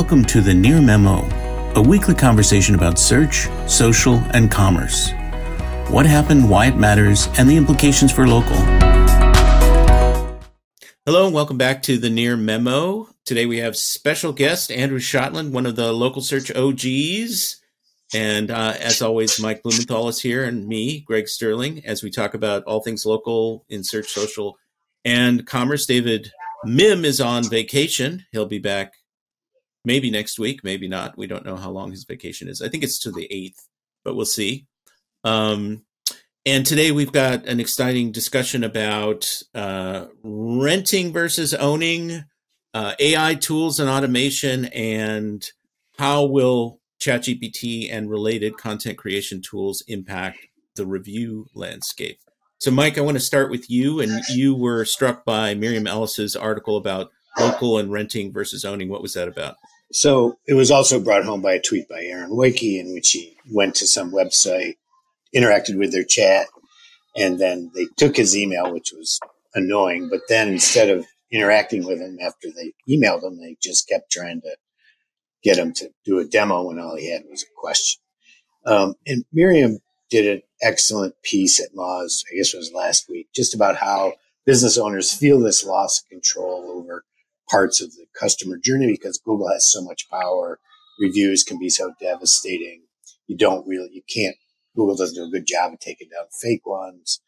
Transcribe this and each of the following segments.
Welcome to the Near Memo, a weekly conversation about search, social, and commerce. What happened, why it matters, and the implications for local. Hello, and welcome back to the Near Memo. Today we have special guest Andrew Shotland, one of the local search OGs. And uh, as always, Mike Blumenthal is here, and me, Greg Sterling, as we talk about all things local in search, social, and commerce. David Mihm is on vacation. He'll be back maybe next week, maybe not. We don't know how long his vacation is. I think it's to the 8th, but we'll see. Um, and today we've got an exciting discussion about uh, renting versus owning, uh, AI tools and automation, and how will ChatGPT and related content creation tools impact the review landscape. So, Mike, I want to start with you. And you were struck by Miriam Ellis's article about local and renting versus owning. What was that about? So it was also brought home by a tweet by Aaron Weiche in which he went to some website, interacted with their chat, and then they took his email, which was annoying. But then instead of interacting with him after they emailed him, they just kept trying to get him to do a demo when all he had was a question. Um, and Miriam did an excellent piece at Moz, I guess it was last week, just about how business owners feel this loss of control over parts of the customer journey because Google has so much power. Reviews can be so devastating. You don't really, you can't, Google doesn't do a good job of taking down fake ones,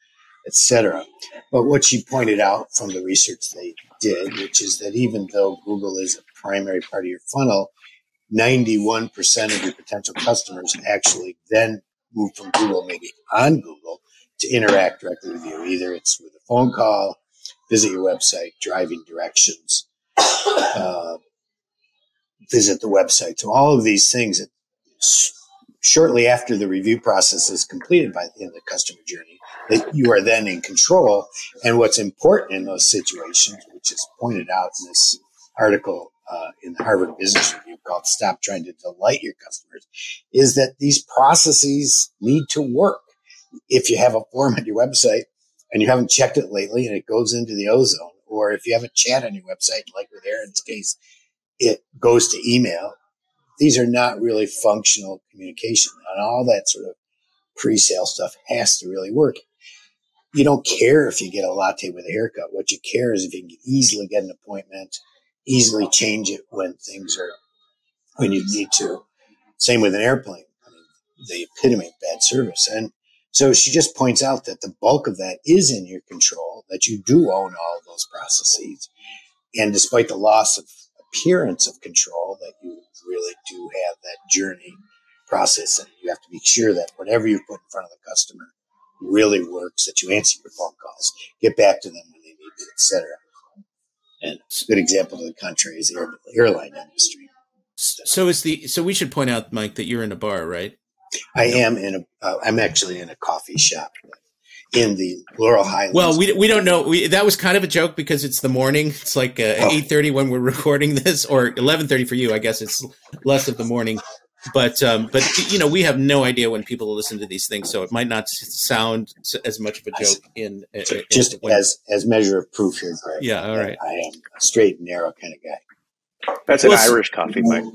etc. But what she pointed out from the research they did, which is that even though Google is a primary part of your funnel, 91% of your potential customers actually then move from Google, maybe on Google, to interact directly with you. Either it's with a phone call, visit your website, driving directions, uh, visit the website. So all of these things, shortly after the review process is completed by in the customer journey, that you are then in control. And what's important in those situations, which is pointed out in this article uh, in the Harvard Business Review called "Stop Trying to Delight Your Customers," is that these processes need to work. If you have a form on your website and you haven't checked it lately, and it goes into the ozone or if you have a chat on your website, like with Aaron's case, it goes to email. These are not really functional communication, and all that sort of pre-sale stuff has to really work. You don't care if you get a latte with a haircut. What you care is if you can easily get an appointment, easily change it when things are when you need to. Same with an airplane. I mean, the epitome of bad service. And so she just points out that the bulk of that is in your control, that you do own all those processes. And despite the loss of appearance of control, that you really do have that journey process. And you have to be sure that whatever you put in front of the customer really works, that you answer your phone calls, get back to them when they need you, etc. And a good example to the contrary is the airline industry. So is the so we should point out, Mike, that you're in a bar, right? I am in a. Uh, I'm actually in a coffee shop in the Laurel Highlands. Well, we, we don't know. We, that was kind of a joke because it's the morning. It's like uh, oh. eight thirty when we're recording this, or eleven thirty for you. I guess it's less of the morning. But um, but you know we have no idea when people listen to these things, so it might not sound as much of a joke in, in just when, as as measure of proof here, Greg. Yeah, all right. I am a straight and narrow kind of guy. That's an Irish coffee, Mike.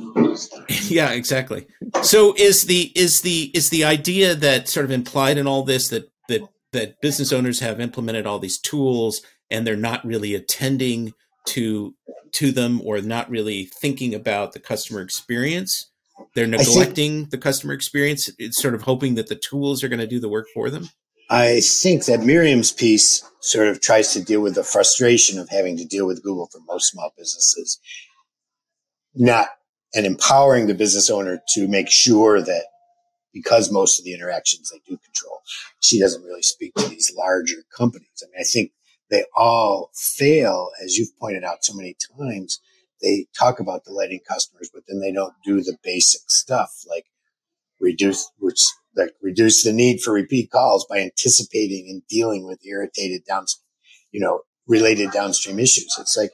Yeah, exactly. So is the is the is the idea that sort of implied in all this that that that business owners have implemented all these tools and they're not really attending to to them or not really thinking about the customer experience. They're neglecting think, the customer experience. It's sort of hoping that the tools are going to do the work for them. I think that Miriam's piece sort of tries to deal with the frustration of having to deal with Google for most small businesses not and empowering the business owner to make sure that because most of the interactions they do control, she doesn't really speak to these larger companies. I mean, I think they all fail, as you've pointed out so many times. They talk about delighting customers, but then they don't do the basic stuff like reduce, which like reduce the need for repeat calls by anticipating and dealing with irritated downstream, you know, related downstream issues. It's like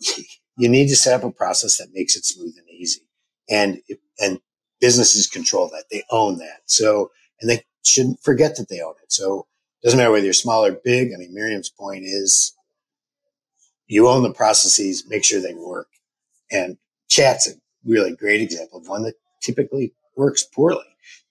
you need to set up a process that makes it smooth and easy. And, and businesses control that. They own that. So, and they shouldn't forget that they own it. So it doesn't matter whether you're small or big. I mean, Miriam's point is you own the processes, make sure they work. And chat's a really great example of one that typically works poorly.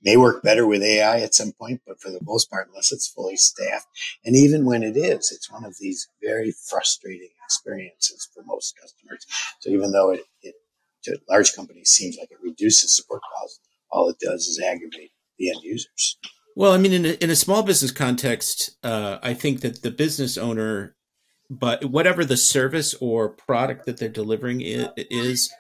May work better with AI at some point, but for the most part, unless it's fully staffed, and even when it is, it's one of these very frustrating experiences for most customers. So even though it, it to large companies seems like it reduces support costs, all it does is aggravate the end users. Well, I mean, in a, in a small business context, uh, I think that the business owner, but whatever the service or product that they're delivering is,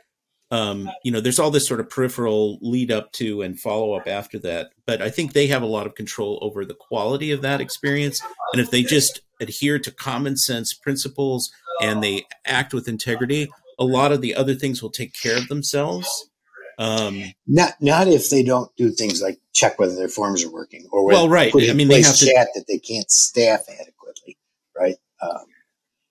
um, you know, there's all this sort of peripheral lead up to and follow up after that. But I think they have a lot of control over the quality of that experience. And if they just adhere to common sense principles and they act with integrity, a lot of the other things will take care of themselves. Um, not not if they don't do things like check whether their forms are working or well, right. I mean, they have to chat that they can't staff adequately, right? Um,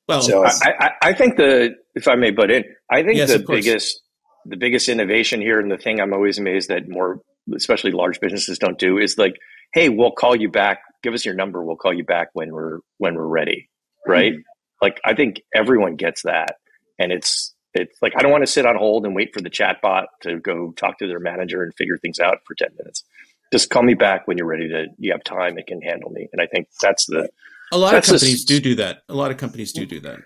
well, so I, I, I, think the if I may butt in, I think yes, the biggest the biggest innovation here, and the thing I'm always amazed that more, especially large businesses, don't do is like, hey, we'll call you back. Give us your number. We'll call you back when we're when we're ready, right? Mm-hmm. Like I think everyone gets that, and it's it's like I don't want to sit on hold and wait for the chatbot to go talk to their manager and figure things out for 10 minutes. Just call me back when you're ready to you have time and can handle me. And I think that's the A lot of companies do do that. A lot of companies do do that.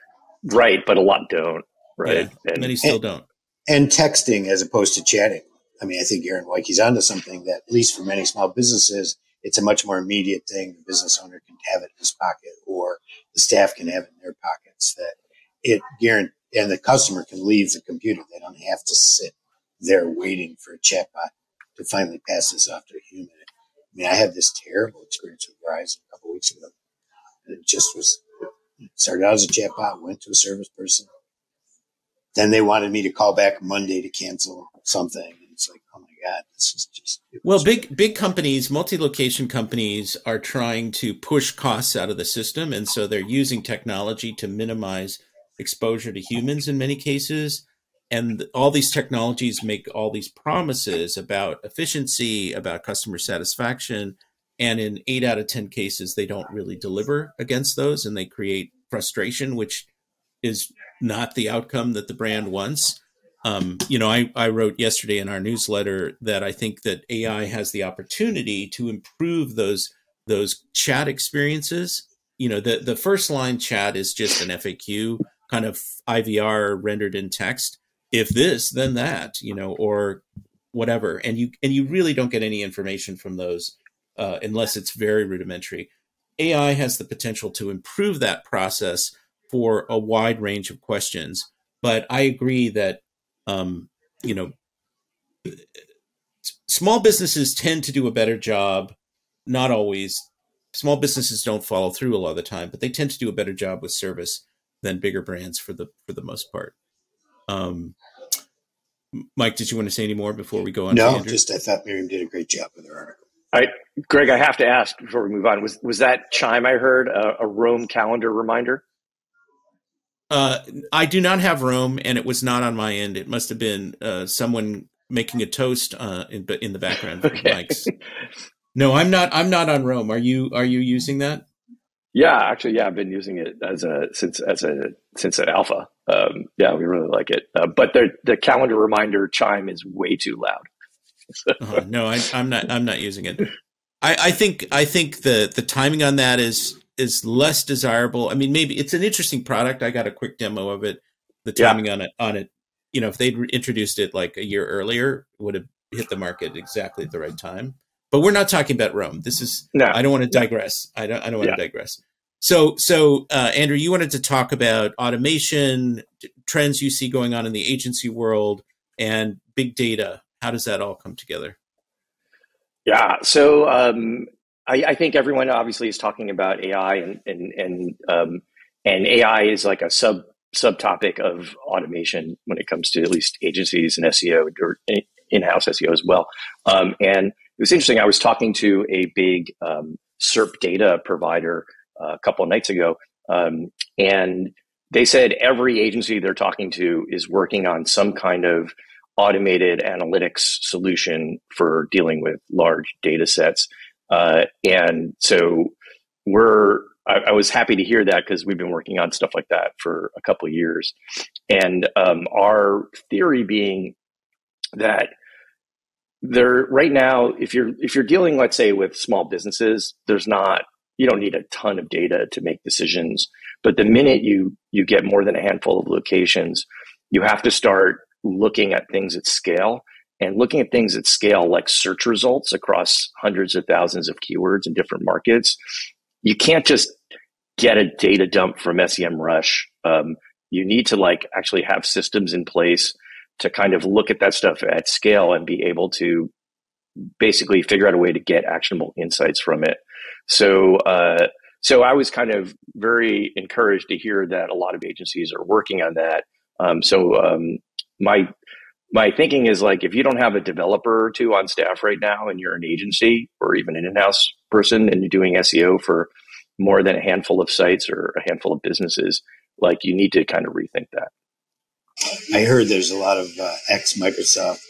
Right, but a lot don't, right? Yeah, and many still and, don't. And texting as opposed to chatting. I mean, I think Aaron Weiche's onto something that at least for many small businesses, it's a much more immediate thing. The business owner can have it in his pocket or the staff can have it in their pockets that it guarantees and the customer can leave the computer. They don't have to sit there waiting for a chatbot to finally pass this off to a human. I mean, I had this terrible experience with Verizon a couple weeks ago. It just was started out as a chatbot, went to a service person. Then they wanted me to call back Monday to cancel something. And it's like, oh my God, this is just. Well, big, big companies, multi location companies are trying to push costs out of the system. And so they're using technology to minimize exposure to humans in many cases. And all these technologies make all these promises about efficiency, about customer satisfaction. And in eight out of 10 cases, they don't really deliver against those and they create frustration, which is not the outcome that the brand wants. Um, you know, I, I wrote yesterday in our newsletter that I think that AI has the opportunity to improve those those chat experiences. You know, the the first line chat is just an FAQ kind of IVR rendered in text. If this, then that, you know, or whatever. And you and you really don't get any information from those uh, unless it's very rudimentary. AI has the potential to improve that process for a wide range of questions. But I agree that um, you know small businesses tend to do a better job. Not always. Small businesses don't follow through a lot of the time, but they tend to do a better job with service than bigger brands for the for the most part. Um, Mike, did you want to say any more before we go on? No, just I thought Miriam did a great job with her article. I, Greg, I have to ask before we move on. Was was that chime I heard a, a Roam calendar reminder? Uh, I do not have Roam, and it was not on my end. It must have been uh, someone making a toast uh, in in the background. okay. No, I'm not. I'm not on Roam. Are you? Are you using that? Yeah, actually, yeah, I've been using it as a since as a since an alpha. Um, yeah, we really like it. Uh, but the the calendar reminder chime is way too loud. uh, no, I, am not. I'm not using it. I, I think I think the the timing on that is is less desirable. I mean, maybe it's an interesting product. I got a quick demo of it. The timing yeah. on it on it, you know, if they'd introduced it like a year earlier, would have hit the market exactly at the right time. But we're not talking about Roam. This is no. I don't want to digress. I don't I don't want yeah. to digress. So so uh, Andrew, you wanted to talk about automation trends you see going on in the agency world and big data. How does that all come together? Yeah. So um, I, I, think everyone obviously is talking about AI and and and um, and AI is like a sub subtopic of automation when it comes to at least agencies and SEO or in-house SEO as well. Um, and it was interesting. I was talking to a big um, SERP data provider uh, a couple of nights ago, um, and they said every agency they're talking to is working on some kind of automated analytics solution for dealing with large data sets. Uh, and so we're I, I, was happy to hear that because we've been working on stuff like that for a couple years. And um, our theory being that there right now, if you're if you're dealing, let's say, with small businesses, there's not you don't need a ton of data to make decisions. But the minute you you get more than a handful of locations, you have to start looking at things at scale and looking at things at scale like search results across hundreds of thousands of keywords in different markets. You can't just get a data dump from SEMrush. Um, you need to like actually have systems in place to kind of look at that stuff at scale and be able to basically figure out a way to get actionable insights from it. So, uh, so I was kind of very encouraged to hear that a lot of agencies are working on that. Um, so um, my my thinking is like if you don't have a developer or two on staff right now, and you're an agency or even an in-house person, and you're doing SEO for more than a handful of sites or a handful of businesses, like you need to kind of rethink that. I heard there's a lot of uh, ex Microsoft,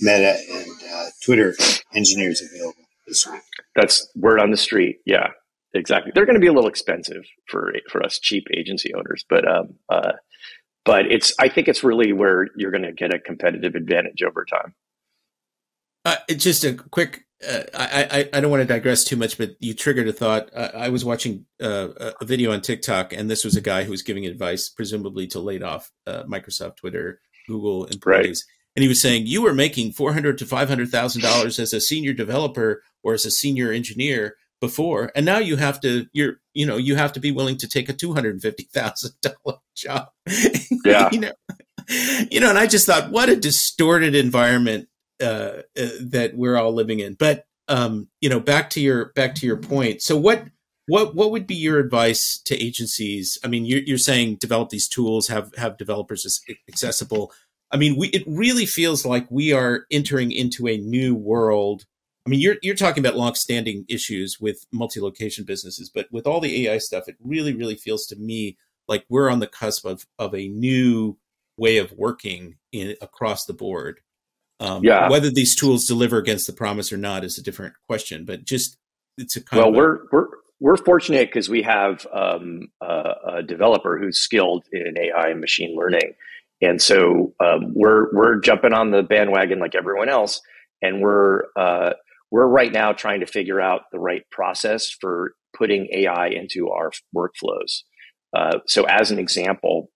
Meta, and uh, Twitter engineers available this week. That's word on the street. Yeah, exactly. They're going to be a little expensive for for us cheap agency owners, but um, uh, but it's I think it's really where you're going to get a competitive advantage over time. Uh, just a quick. Uh, I, I I don't want to digress too much, but you triggered a thought. I was watching uh, a video on TikTok, and this was a guy who was giving advice, presumably to laid off uh, Microsoft, Twitter, Google employees, right. and he was saying you were making four hundred to five hundred thousand dollars as a senior developer or as a senior engineer before, and now you have to you're you know you have to be willing to take a two hundred fifty thousand dollar job. Yeah, you know, you know, and I just thought, what a distorted environment uh, uh, that we're all living in. But um, you know, back to your back to your point. So what what what would be your advice to agencies? I mean, you're, you're saying develop these tools, have have developers accessible. I mean, we, it really feels like we are entering into a new world. I mean, you're you're talking about long-standing issues with multi-location businesses, but with all the AI stuff, it really, really feels to me like we're on the cusp of of a new way of working in across the board. Um, yeah. Whether these tools deliver against the promise or not is a different question, but just it's a well, of we're we're we're fortunate because we have um, a, a, developer who's skilled in AI and machine learning, and so um, we're we're jumping on the bandwagon like everyone else, and we're uh, we're right now trying to figure out the right process for putting AI into our workflows. Uh, so, as an example,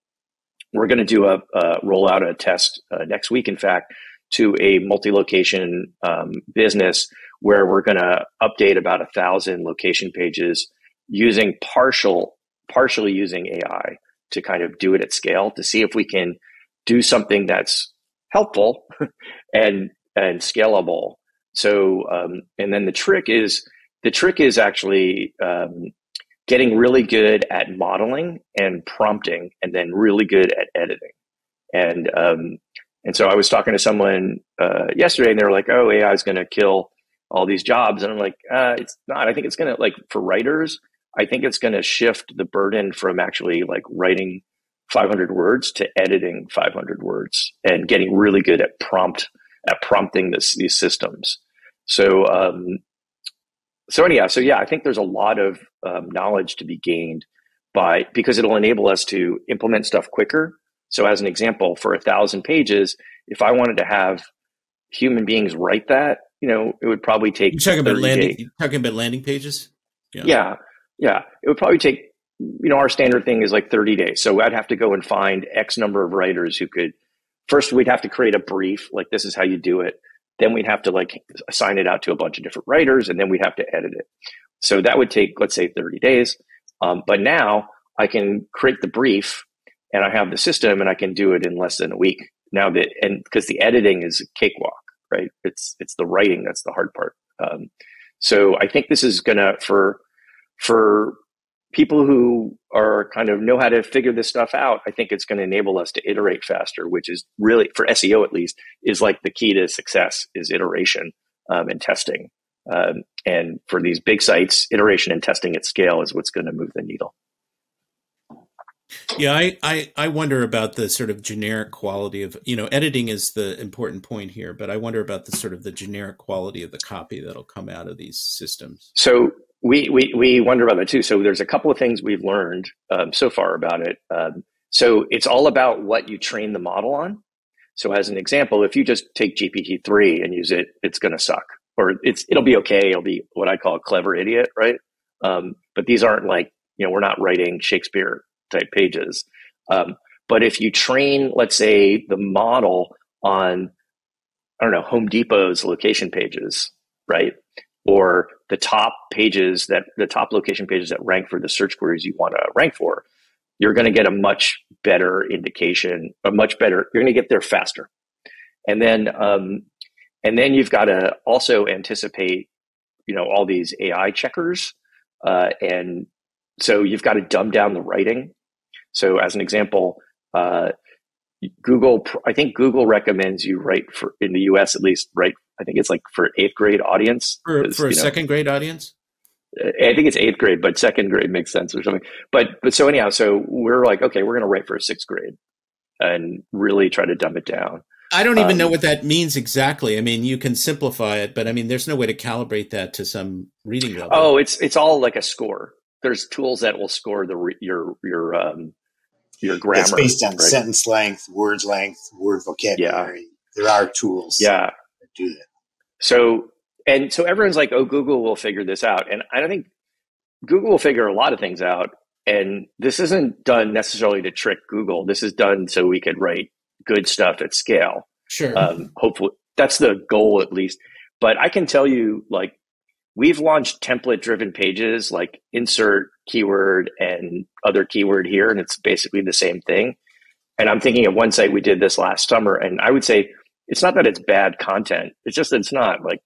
we're going to do a, a roll out a test uh, next week. In fact, to a multi-location um, business where we're going to update about a thousand location pages using partial partially using ai to kind of do it at scale to see if we can do something that's helpful and and scalable so um, and then the trick is the trick is actually um, getting really good at modeling and prompting and then really good at editing and um, and so I was talking to someone uh, yesterday, and they were like, "Oh, AI is going to kill all these jobs," and I'm like, uh, "It's not. I think it's going to like for writers. I think it's going to shift the burden from actually like writing 500 words to editing 500 words and getting really good at prompt at prompting this, these systems. So, um, so anyhow, so yeah, I think there's a lot of um, knowledge to be gained by because it'll enable us to implement stuff quicker so, as an example, for a thousand pages, if I wanted to have human beings write that, you know, it would probably take. You're talking about landing. You're talking about landing pages. Yeah. yeah, yeah. It would probably take. You know, our standard thing is like 30 days. So I'd have to go and find X number of writers who could. First, we'd have to create a brief, like this is how you do it. Then we'd have to like assign it out to a bunch of different writers, and then we'd have to edit it. So that would take, let's say, 30 days. Um, but now I can create the brief and I have the system and I can do it in less than a week now that and because the editing is a cakewalk, right? It's it's the writing that's the hard part. Um, so I think this is gonna for for people who are kind of know how to figure this stuff out. I think it's going to enable us to iterate faster, which is really for SEO at least is like the key to success is iteration um, and testing. Um, and for these big sites, iteration and testing at scale is what's going to move the needle. Yeah, I, I, I wonder about the sort of generic quality of you know editing is the important point here, but I wonder about the sort of the generic quality of the copy that'll come out of these systems. So we we, we wonder about that too. So there's a couple of things we've learned um, so far about it. Um, so it's all about what you train the model on. So as an example, if you just take GPT-3 and use it, it's going to suck or it's, it'll be okay. It'll be what I call a clever idiot, right? Um, but these aren't like, you know, we're not writing Shakespeare type pages. Um, but if you train, let's say, the model on, I don't know, Home Depot's location pages, right? Or the top pages that the top location pages that rank for the search queries you want to rank for, you're going to get a much better indication, a much better, you're going to get there faster. And then, um, and then you've got to also anticipate, you know, all these AI checkers. Uh, and so you've got to dumb down the writing. So as an example, uh, Google, I think Google recommends you write for in the U.S. at least write. I think it's like for eighth grade audience for, for a know, second grade audience. I think it's eighth grade, but second grade makes sense or something. But but so anyhow, so we're like, okay, we're going to write for a sixth grade and really try to dumb it down. I don't even um, know what that means exactly. I mean, you can simplify it, but I mean, there's no way to calibrate that to some reading level. Oh, it's it's all like a score. There's tools that will score the your your um, your grammar. It's based on right? sentence length, words length, word vocabulary. Yeah. There are tools. Yeah. That do that. So and so everyone's like, "Oh, Google will figure this out," and I don't think Google will figure a lot of things out. And this isn't done necessarily to trick Google. This is done so we could write good stuff at scale. Sure. Um, hopefully, that's the goal at least. But I can tell you, like, we've launched template driven pages like insert keyword and other keyword here, and it's basically the same thing. And I'm thinking of one site we did this last summer, and I would say it's not that it's bad content; it's just that it's not like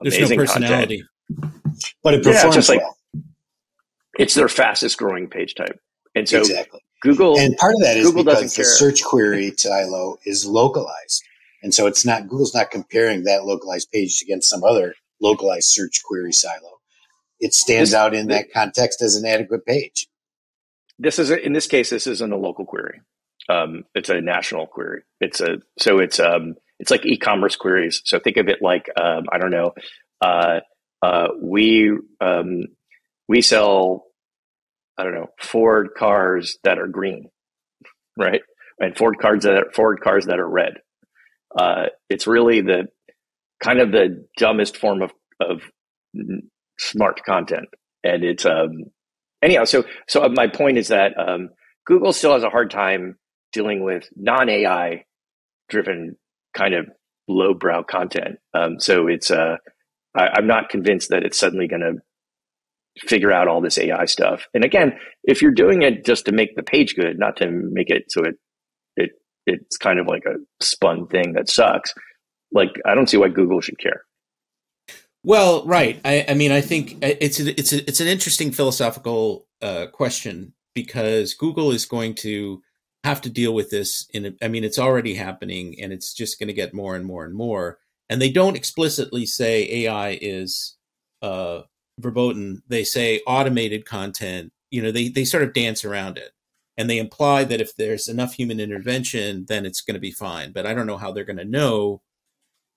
there's no personality, content. but it performs yeah, just well. like it's their fastest growing page type, and so exactly. Google and part of that is Google because the search query silo is localized, and so it's not Google's not comparing that localized page against some other localized search query silo. It stands this, out in that context as an adequate page. This is a, in this case, this isn't a local query. Um, it's a national query. It's a so it's um, it's like e-commerce queries. So think of it like um, I don't know. Uh, uh, we um, we sell I don't know, Ford cars that are green, right? And Ford cars that are, Ford cars that are red. Uh, it's really the kind of the dumbest form of, of smart content. And it's, um, anyhow, so, so my point is that, um, Google still has a hard time dealing with non AI driven kind of lowbrow content. Um, so it's, uh, I, I'm not convinced that it's suddenly going to figure out all this AI stuff. And again, if you're doing it just to make the page good, not to make it so it it it's kind of like a spun thing that sucks, like I don't see why Google should care. Well, right. I, I mean, I think it's a, it's a, it's an interesting philosophical uh, question because Google is going to have to deal with this. In a, I mean, it's already happening, and it's just going to get more and more and more. And they don't explicitly say AI is uh, verboten, they say automated content, you know, they, they sort of dance around it. And they imply that if there's enough human intervention, then it's going to be fine. But I don't know how they're going to know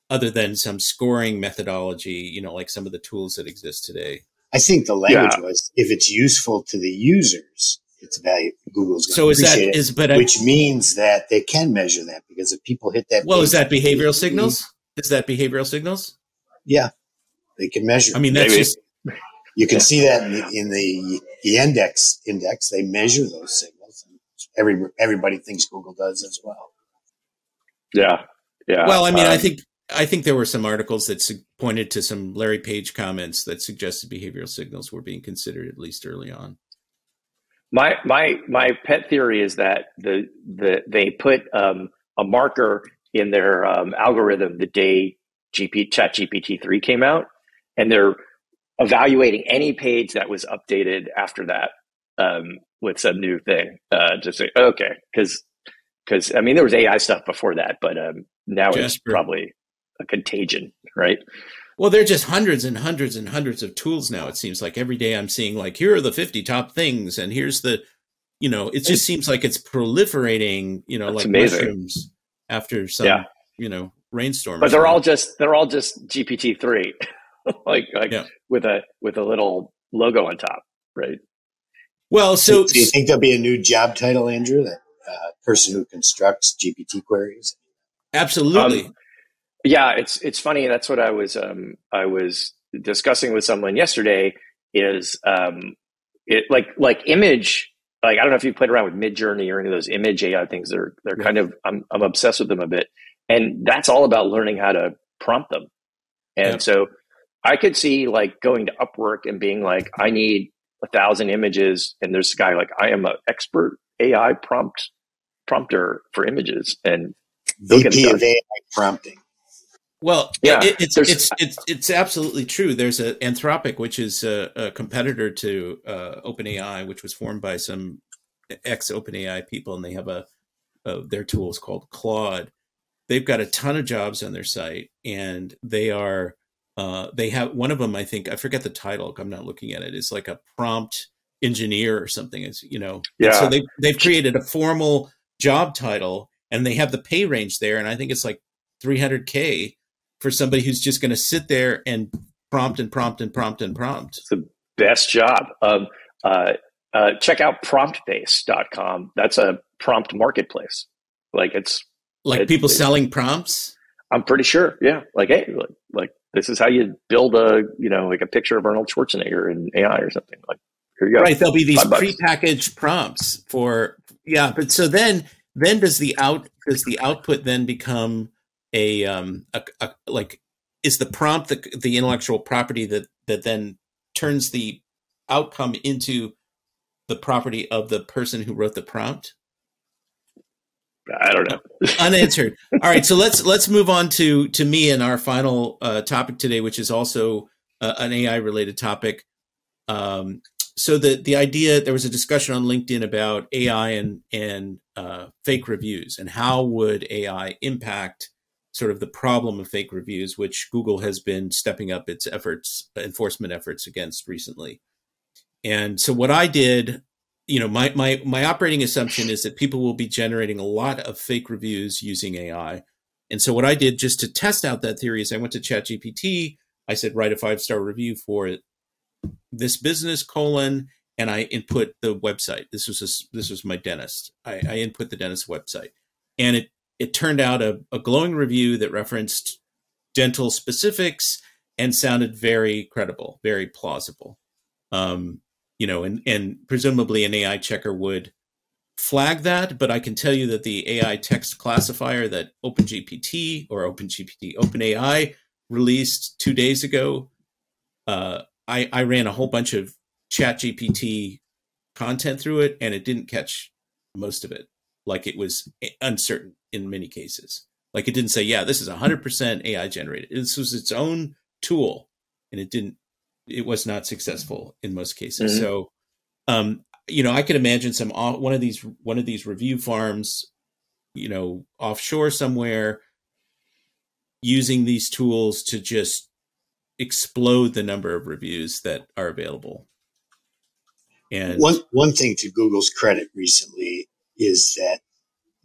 other than some scoring methodology, you know, like some of the tools that exist today. I think the language yeah. was if it's useful to the users, it's value. Google's going so to is that it, is but which I, means that they can measure that because if people hit that, well, is that behavioral signals? Is that behavioral signals? Yeah, they can measure. I mean, that's Maybe. just you can see that in the, in the, Yandex index. They measure those signals. And every everybody thinks Google does as well. Yeah, yeah. Well, I mean, um, I think I think there were some articles that su- pointed to some Larry Page comments that suggested behavioral signals were being considered at least early on. My my my pet theory is that the the they put um, a marker in their um, algorithm the day GP Chat GPT three came out, and they're evaluating any page that was updated after that um, with some new thing. Uh, just say, okay, because because I mean there was AI stuff before that, but um, now Jasper. it's probably a contagion, right? Well, there are just hundreds and hundreds and hundreds of tools now. It seems like every day I'm seeing like here are the 50 top things, and here's the, you know, it just seems like it's proliferating. You know, That's like amazing. mushrooms after some, yeah. you know, rainstorm. But they're all just they're all just GPT three. like like yeah. with a with a little logo on top, right? Well, so do you think there'll be a new job title, Andrew? That uh, person who constructs GPT queries? Absolutely. Um, yeah, it's it's funny. That's what I was um, I was discussing with someone yesterday. Is um, it like like image? Like I don't know if you played around with Midjourney or any of those image AI things. They're they're yeah. kind of I'm I'm obsessed with them a bit, and that's all about learning how to prompt them. And yeah. so I could see like going to Upwork and being like, I need a thousand images, and there's a guy like, I am an expert AI prompt prompter for images, and VP of AI prompting. Well, yeah, it, it's it's it's it's absolutely true. There's a Anthropic, which is a, a competitor to uh, OpenAI, which was formed by some ex OpenAI people, and they have a, a their tool is called Claude. They've got a ton of jobs on their site, and they are uh, they have one of them. I think I forget the title. I'm not looking at it. It's like a prompt engineer or something. Is you know, yeah. so they they've created a formal job title, and they have the pay range there, and I think it's like 300k for somebody who's just going to sit there and prompt and prompt and prompt and prompt. It's the best job. Um, uh, uh, check out promptbase.com. That's a prompt marketplace. Like it's like it, people selling prompts. I'm pretty sure. Yeah. Like, hey, like, like, this is how you build a, you know, like a picture of Arnold Schwarzenegger in AI or something. Like, here you go. Right. There'll be these prepackaged prompts for, yeah. But so then, then does the out, does the output then become a um a, a, like is the prompt the, the intellectual property that that then turns the outcome into the property of the person who wrote the prompt? I don't know. Unanswered. All right so let's let's move on to to me and our final uh, topic today which is also uh, an ai related topic. Um so the the idea there was a discussion on linkedin about ai and and uh, fake reviews and how would ai impact sort of the problem of fake reviews, which Google has been stepping up its efforts, enforcement efforts against recently. And so what I did, you know, my my my operating assumption is that people will be generating a lot of fake reviews using AI. And so what I did just to test out that theory is I went to ChatGPT. I said write a five star review for this business colon, and I input the website. This was a, this was my dentist. I, I input the dentist website, and it it turned out a, a glowing review that referenced dental specifics and sounded very credible, very plausible. Um, you know, and, and presumably an AI checker would flag that, but I can tell you that the AI text classifier that OpenGPT or OpenGPT, OpenAI released two days ago, uh, I, I ran a whole bunch of ChatGPT content through it, and it didn't catch most of it. Like it was uncertain in many cases. Like it didn't say, yeah, this is 100% AI generated. This was its own tool and it didn't, it was not successful in most cases. Mm-hmm. So, um, you know, I could imagine some, one of these, one of these review farms, you know, offshore somewhere using these tools to just explode the number of reviews that are available. And one, one thing to Google's credit recently is that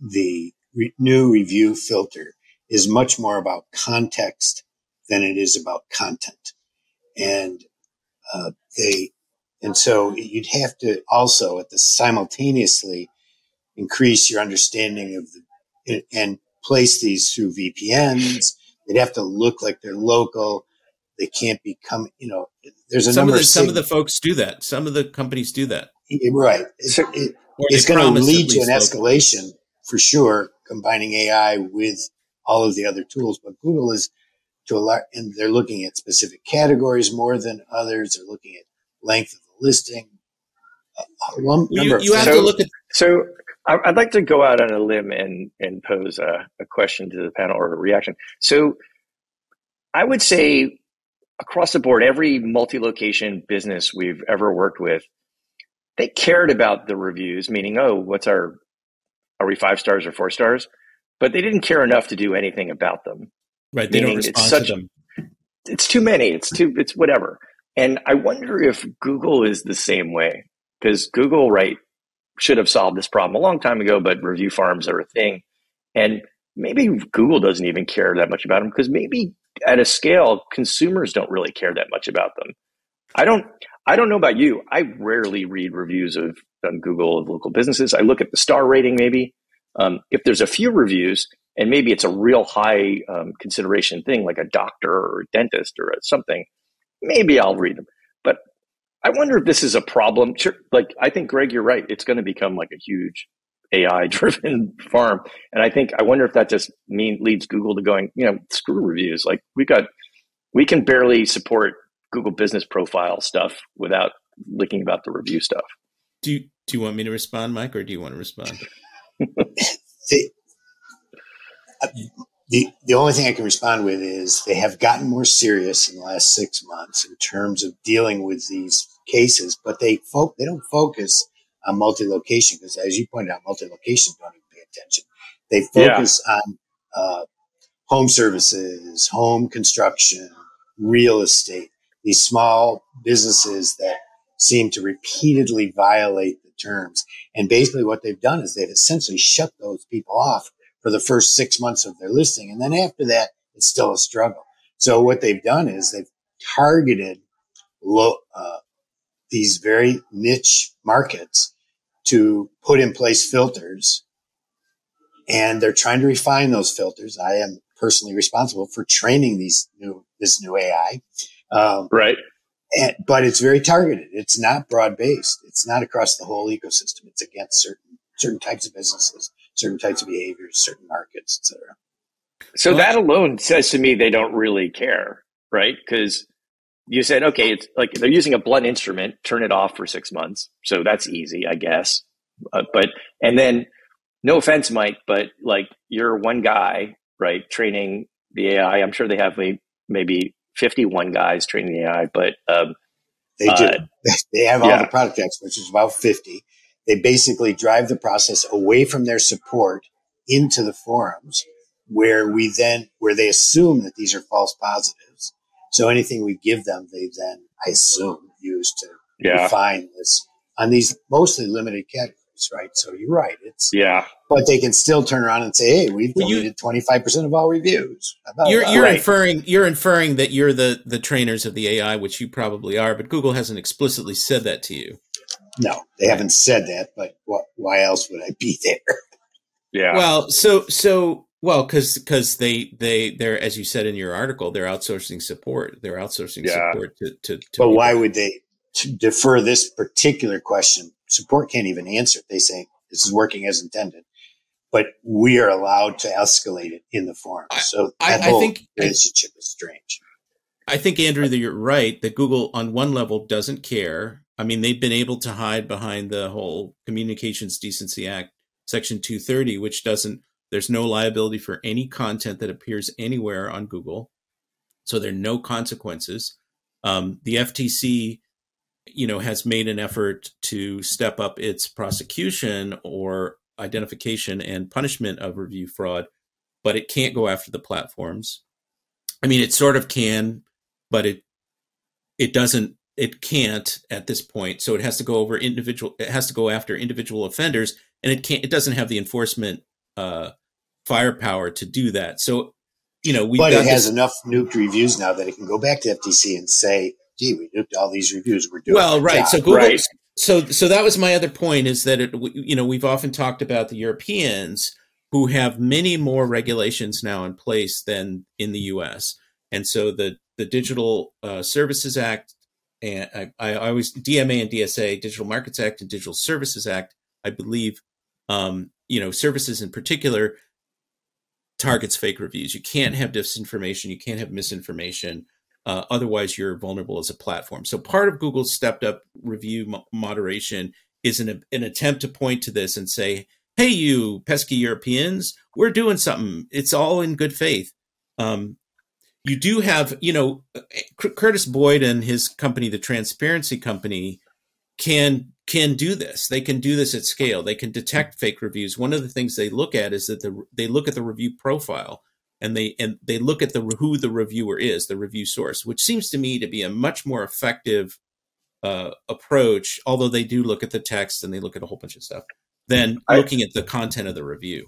the re- new review filter is much more about context than it is about content. And uh, they, and so you'd have to also at the simultaneously increase your understanding of the, and place these through VPNs. They'd have to look like they're local. They can't become, you know, there's a some number of the, of some of the folks do that. Some of the companies do that. Right. It, it, it's going to lead to an escalation for sure, combining AI with all of the other tools. But Google is to a lot, and they're looking at specific categories more than others. They're looking at length of the listing. One you, you have so, to look at. So I'd like to go out on a limb and and pose a, a question to the panel or a reaction. So I would say across the board, every multi-location business we've ever worked with, they cared about the reviews, meaning, oh, what's our are we five stars or four stars? But they didn't care enough to do anything about them. Right. They don't respond such, to them. It's too many. It's too, it's whatever. And I wonder if Google is the same way because Google, right, should have solved this problem a long time ago, but review farms are a thing. And maybe Google doesn't even care that much about them because maybe at a scale, consumers don't really care that much about them. I don't, I don't know about you. I rarely read reviews of on Google of local businesses. I look at the star rating maybe. Um, if there's a few reviews, and maybe it's a real high um, consideration thing like a doctor or a dentist or something, maybe I'll read them. But I wonder if this is a problem. Like I think Greg, you're right. It's going to become like a huge AI driven farm, and I think I wonder if that just mean leads Google to going, you know, screw reviews. Like we got, we can barely support Google Business Profile stuff without licking about the review stuff. Do you, do you want me to respond, Mike, or do you want to respond? the, the the only thing I can respond with is they have gotten more serious in the last six months in terms of dealing with these cases, but they fo- they don't focus on multi-location because, as you pointed out, multi-location don't even pay attention. They focus yeah. on uh, home services, home construction, real estate, these small businesses that seem to repeatedly violate the terms. And basically, what they've done is they've essentially shut those people off for the first six months of their listing. And then after that, it's still a struggle. So what they've done is they've targeted low, uh, these very niche markets to put in place filters and they're trying to refine those filters. I am personally responsible for training these new, this new AI. Um, right. And, but it's very targeted. It's not broad based. It's not across the whole ecosystem. It's against certain, certain types of businesses certain types of behaviors, certain markets, etc. So well, that alone says to me they don't really care, right? Because you said, okay, it's like they're using a blunt instrument, turn it off for six months. So that's easy, I guess. Uh, but, and then no offense, Mike, but like you're one guy, right? Training the AI. I'm sure they have maybe 51 guys training the AI, but, um, they do. Uh, they have all yeah. the product experts, which is about 50. They basically drive the process away from their support into the forums where we then, where they assume that these are false positives. So anything we give them, they then, I assume, use to yeah. refine this on these mostly limited categories, right? So you're right. It's yeah, but they can still turn around and say, "Hey, we've deleted twenty five percent of all reviews." You're, you're right. inferring you're inferring that you're the the trainers of the AI, which you probably are, but Google hasn't explicitly said that to you. No, they haven't said that, but what, why else would I be there? Yeah. Well, so so well because because they they they're as you said in your article they're outsourcing support they're outsourcing yeah. support to to. to but why would they defer this particular question? Support can't even answer. They say this is working as intended, but we are allowed to escalate it in the forum. So that I, whole I think relationship is strange. I think Andrew that you're right that Google on one level doesn't care I mean, they've been able to hide behind the whole Communications Decency Act, Section 230, which doesn't, there's no liability for any content that appears anywhere on Google. So there are no consequences. Um, the FTC, you know, has made an effort to step up its prosecution or identification and punishment of review fraud, but it can't go after the platforms. I mean, it sort of can, but it it doesn't it can't at this point so it has to go over individual it has to go after individual offenders and it can't it doesn't have the enforcement uh firepower to do that so you know we but it has this, enough nuked reviews now that it can go back to ftc and say gee we nuked all these reviews we're doing well right job. so google right. so so that was my other point is that it you know we've often talked about the europeans who have many more regulations now in place than in the us and so the the digital uh, services act and I, I always DMA and DSA, Digital Markets Act and Digital Services Act, I believe, um, you know, services in particular targets fake reviews. You can't have disinformation, you can't have misinformation. Uh, otherwise, you're vulnerable as a platform. So, part of Google's stepped up review mo- moderation is an, an attempt to point to this and say, hey, you pesky Europeans, we're doing something. It's all in good faith. Um, you do have, you know, Curtis Boyd and his company, the Transparency Company, can can do this. They can do this at scale. They can detect fake reviews. One of the things they look at is that the they look at the review profile and they and they look at the who the reviewer is, the review source, which seems to me to be a much more effective uh, approach. Although they do look at the text and they look at a whole bunch of stuff than I, looking at the content of the review.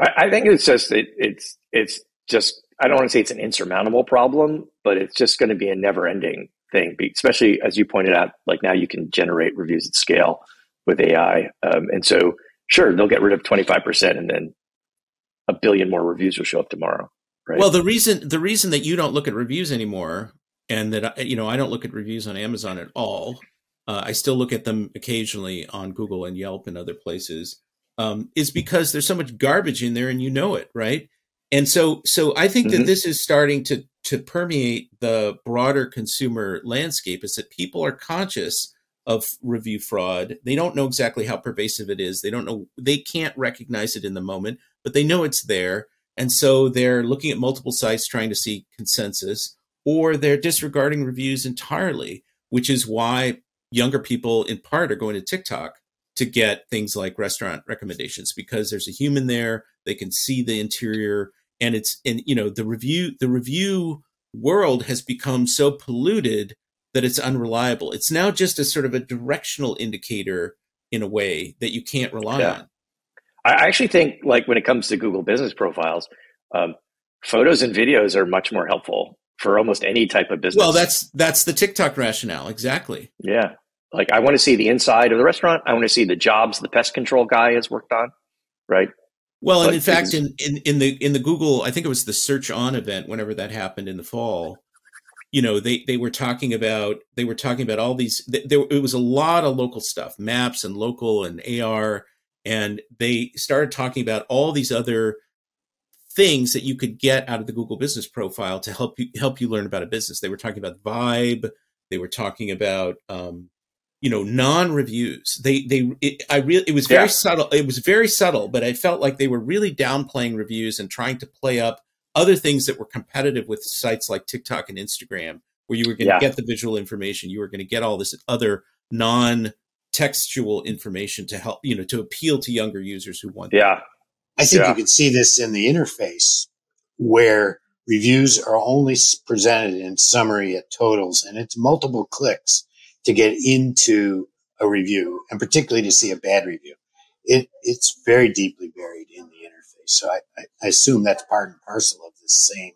I, I think it's just it, it's it's just I don't want to say it's an insurmountable problem, but it's just going to be a never ending thing, especially as you pointed out. Like now, you can generate reviews at scale with AI, um, and so sure they'll get rid of twenty five percent, and then a billion more reviews will show up tomorrow. Right? Well, the reason the reason that you don't look at reviews anymore, and that you know I don't look at reviews on Amazon at all. Uh, I still look at them occasionally on Google and Yelp and other places. Um, is because there's so much garbage in there, and you know it, right? And so, so I think mm-hmm. that this is starting to to permeate the broader consumer landscape. Is that people are conscious of review fraud. They don't know exactly how pervasive it is. They don't know. They can't recognize it in the moment, but they know it's there and so they're looking at multiple sites trying to see consensus, or they're disregarding reviews entirely, which is why younger people, in part, are going to TikTok to get things like restaurant recommendations because there's a human there. They can see the interior, and it's and you know the review the review world has become so polluted that it's unreliable. It's now just a sort of a directional indicator in a way that you can't rely yeah. on. I actually think, like when it comes to Google Business Profiles, um, photos and videos are much more helpful for almost any type of business. Well, that's that's the TikTok rationale, exactly. Yeah, like I want to see the inside of the restaurant. I want to see the jobs the pest control guy has worked on, right? Well, and in fact, in, in in the in the Google, I think it was the Search On event, whenever that happened in the fall. You know, they they were talking about they were talking about all these. There, it was a lot of local stuff, maps and local and AR and they started talking about all these other things that you could get out of the Google Business Profile to help you help you learn about a business. They were talking about vibe. They were talking about um, you know non reviews. They they it, I really it was very yeah. subtle. It was very subtle, but I felt like they were really downplaying reviews and trying to play up other things that were competitive with sites like TikTok and Instagram, where you were going to yeah. get the visual information. You were going to get all this other non textual information to help you know to appeal to younger users who want yeah that. i think yeah. you can see this in the interface where reviews are only presented in summary at totals and it's multiple clicks to get into a review and particularly to see a bad review it it's very deeply buried in the interface so i, I assume that's part and parcel of the same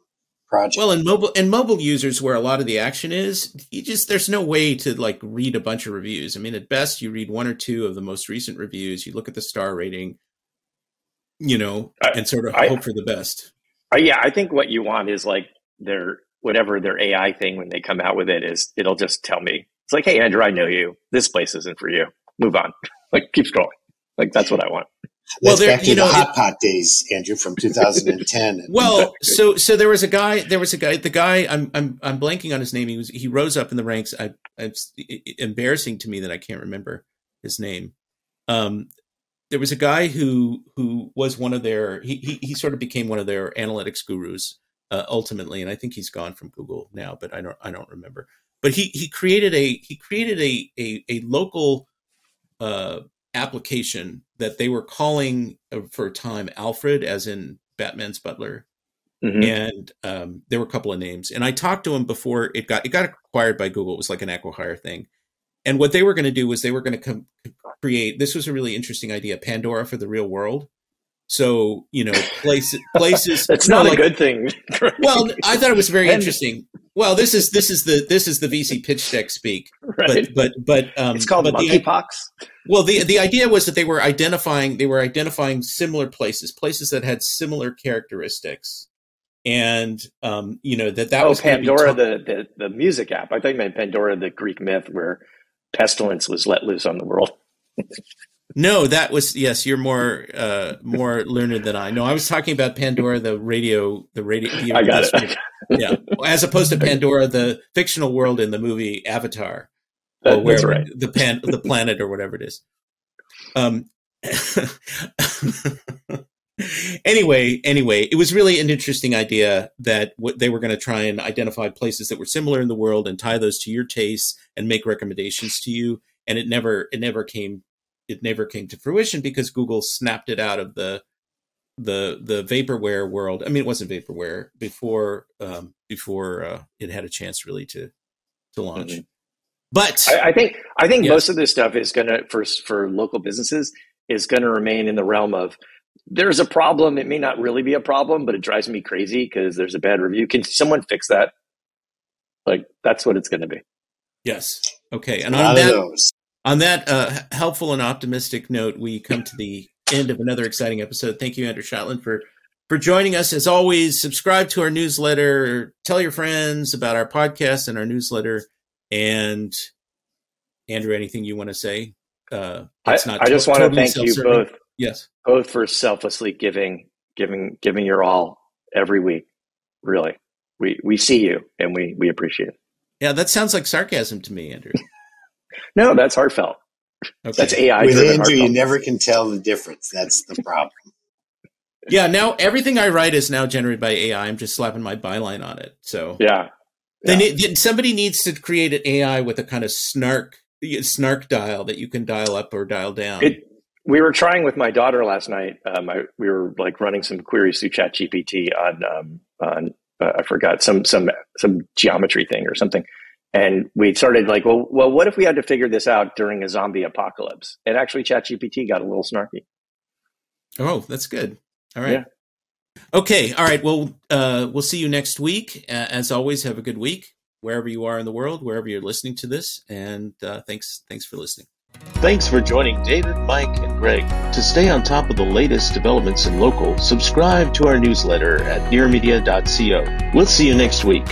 project. Well, and mobile and mobile users, where a lot of the action is, you just there's no way to like read a bunch of reviews. I mean, at best, you read one or two of the most recent reviews. You look at the star rating, you know, I, and sort of I, hope for the best. Uh, yeah, I think what you want is like their whatever their AI thing when they come out with it is it'll just tell me it's like, hey Andrew, I know you. This place isn't for you. Move on. like keep scrolling. Like that's what I want well, there, back to you know, the Hotpot days, Andrew, from 2010. well, so so there was a guy. There was a guy. The guy. I'm I'm I'm blanking on his name. He was he rose up in the ranks. I, it's embarrassing to me that I can't remember his name. Um, there was a guy who who was one of their. He he, he sort of became one of their analytics gurus uh, ultimately, and I think he's gone from Google now, but I don't I don't remember. But he he created a he created a a, a local uh, application that they were calling uh, for a time Alfred, as in Batman's butler. Mm-hmm. And um, there were a couple of names, and I talked to him before it got it got acquired by Google. It was like an acquihire thing, and what they were going to do was they were going to create. This was a really interesting idea: Pandora for the real world. So you know, places places. That's not a good thing. well, I thought it was very interesting. Well, this is this is the this is the VC pitch deck speak. Right. But but but um, it's called monkeypox. Well, the the idea was that they were identifying they were identifying similar places, places that had similar characteristics, and um, you know that that oh, was Pandora, the, the the music app. I think meant Pandora, the Greek myth where pestilence was let loose on the world. No, that was yes. You're more uh, more learned than I. No, I was talking about Pandora, the radio, the radio. The, I got it. yeah, as opposed to Pandora, the fictional world in the movie Avatar, or where right. the pan, the planet, or whatever it is. Um. anyway, anyway, it was really an interesting idea that what they were going to try and identify places that were similar in the world and tie those to your tastes and make recommendations to you. And it never, it never came it never came to fruition because Google snapped it out of the the the vaporware world. I mean, it wasn't vaporware before um, before uh, it had a chance really to to launch. Mm-hmm. But I, I, think I think yes. most of this stuff is going to for for local businesses is going to remain in the realm of there's a problem. It may not really be a problem, but it drives me crazy because there's a bad review. Can someone fix that? Like that's what it's going to be. Yes. Okay. And on that, those. On that uh, helpful and optimistic note, we come to the end of another exciting episode. Thank you, Andrew Shotland, for for joining us. As always, subscribe to our newsletter, tell your friends about our podcast and our newsletter. And Andrew, anything you want to say? Uh, I, not I just to- want to totally thank you both Yes. both for selflessly giving giving giving your all every week. Really, we we see you and we we appreciate it. Yeah, that sounds like sarcasm to me, Andrew. No, that's heartfelt. Okay. That's AI With driven Andrew, you never can tell the difference. That's the problem. yeah. Now everything I write is now generated by AI. I'm just slapping my byline on it. So Yeah, They Yeah. need, somebody needs to create an AI with a kind of snark snark dial that you can dial up or dial down. It, we were trying with my daughter last night. Um, I, we were like running some queries through ChatGPT on um, on uh, I forgot some some some geometry thing or something, and we started like, well, well, what if we had to figure this out during a zombie apocalypse? And actually, ChatGPT got a little snarky. oh, that's good. All right. Yeah. Okay. All right. Well, uh, we'll see you next week. Uh, as always, have a good week wherever you are in the world, wherever you're listening to this, and uh, thanks thanks for listening. Thanks for joining David, Mike, and Greg. To stay on top of the latest developments in local, subscribe to our newsletter at nearmedia.co. We'll see you next week.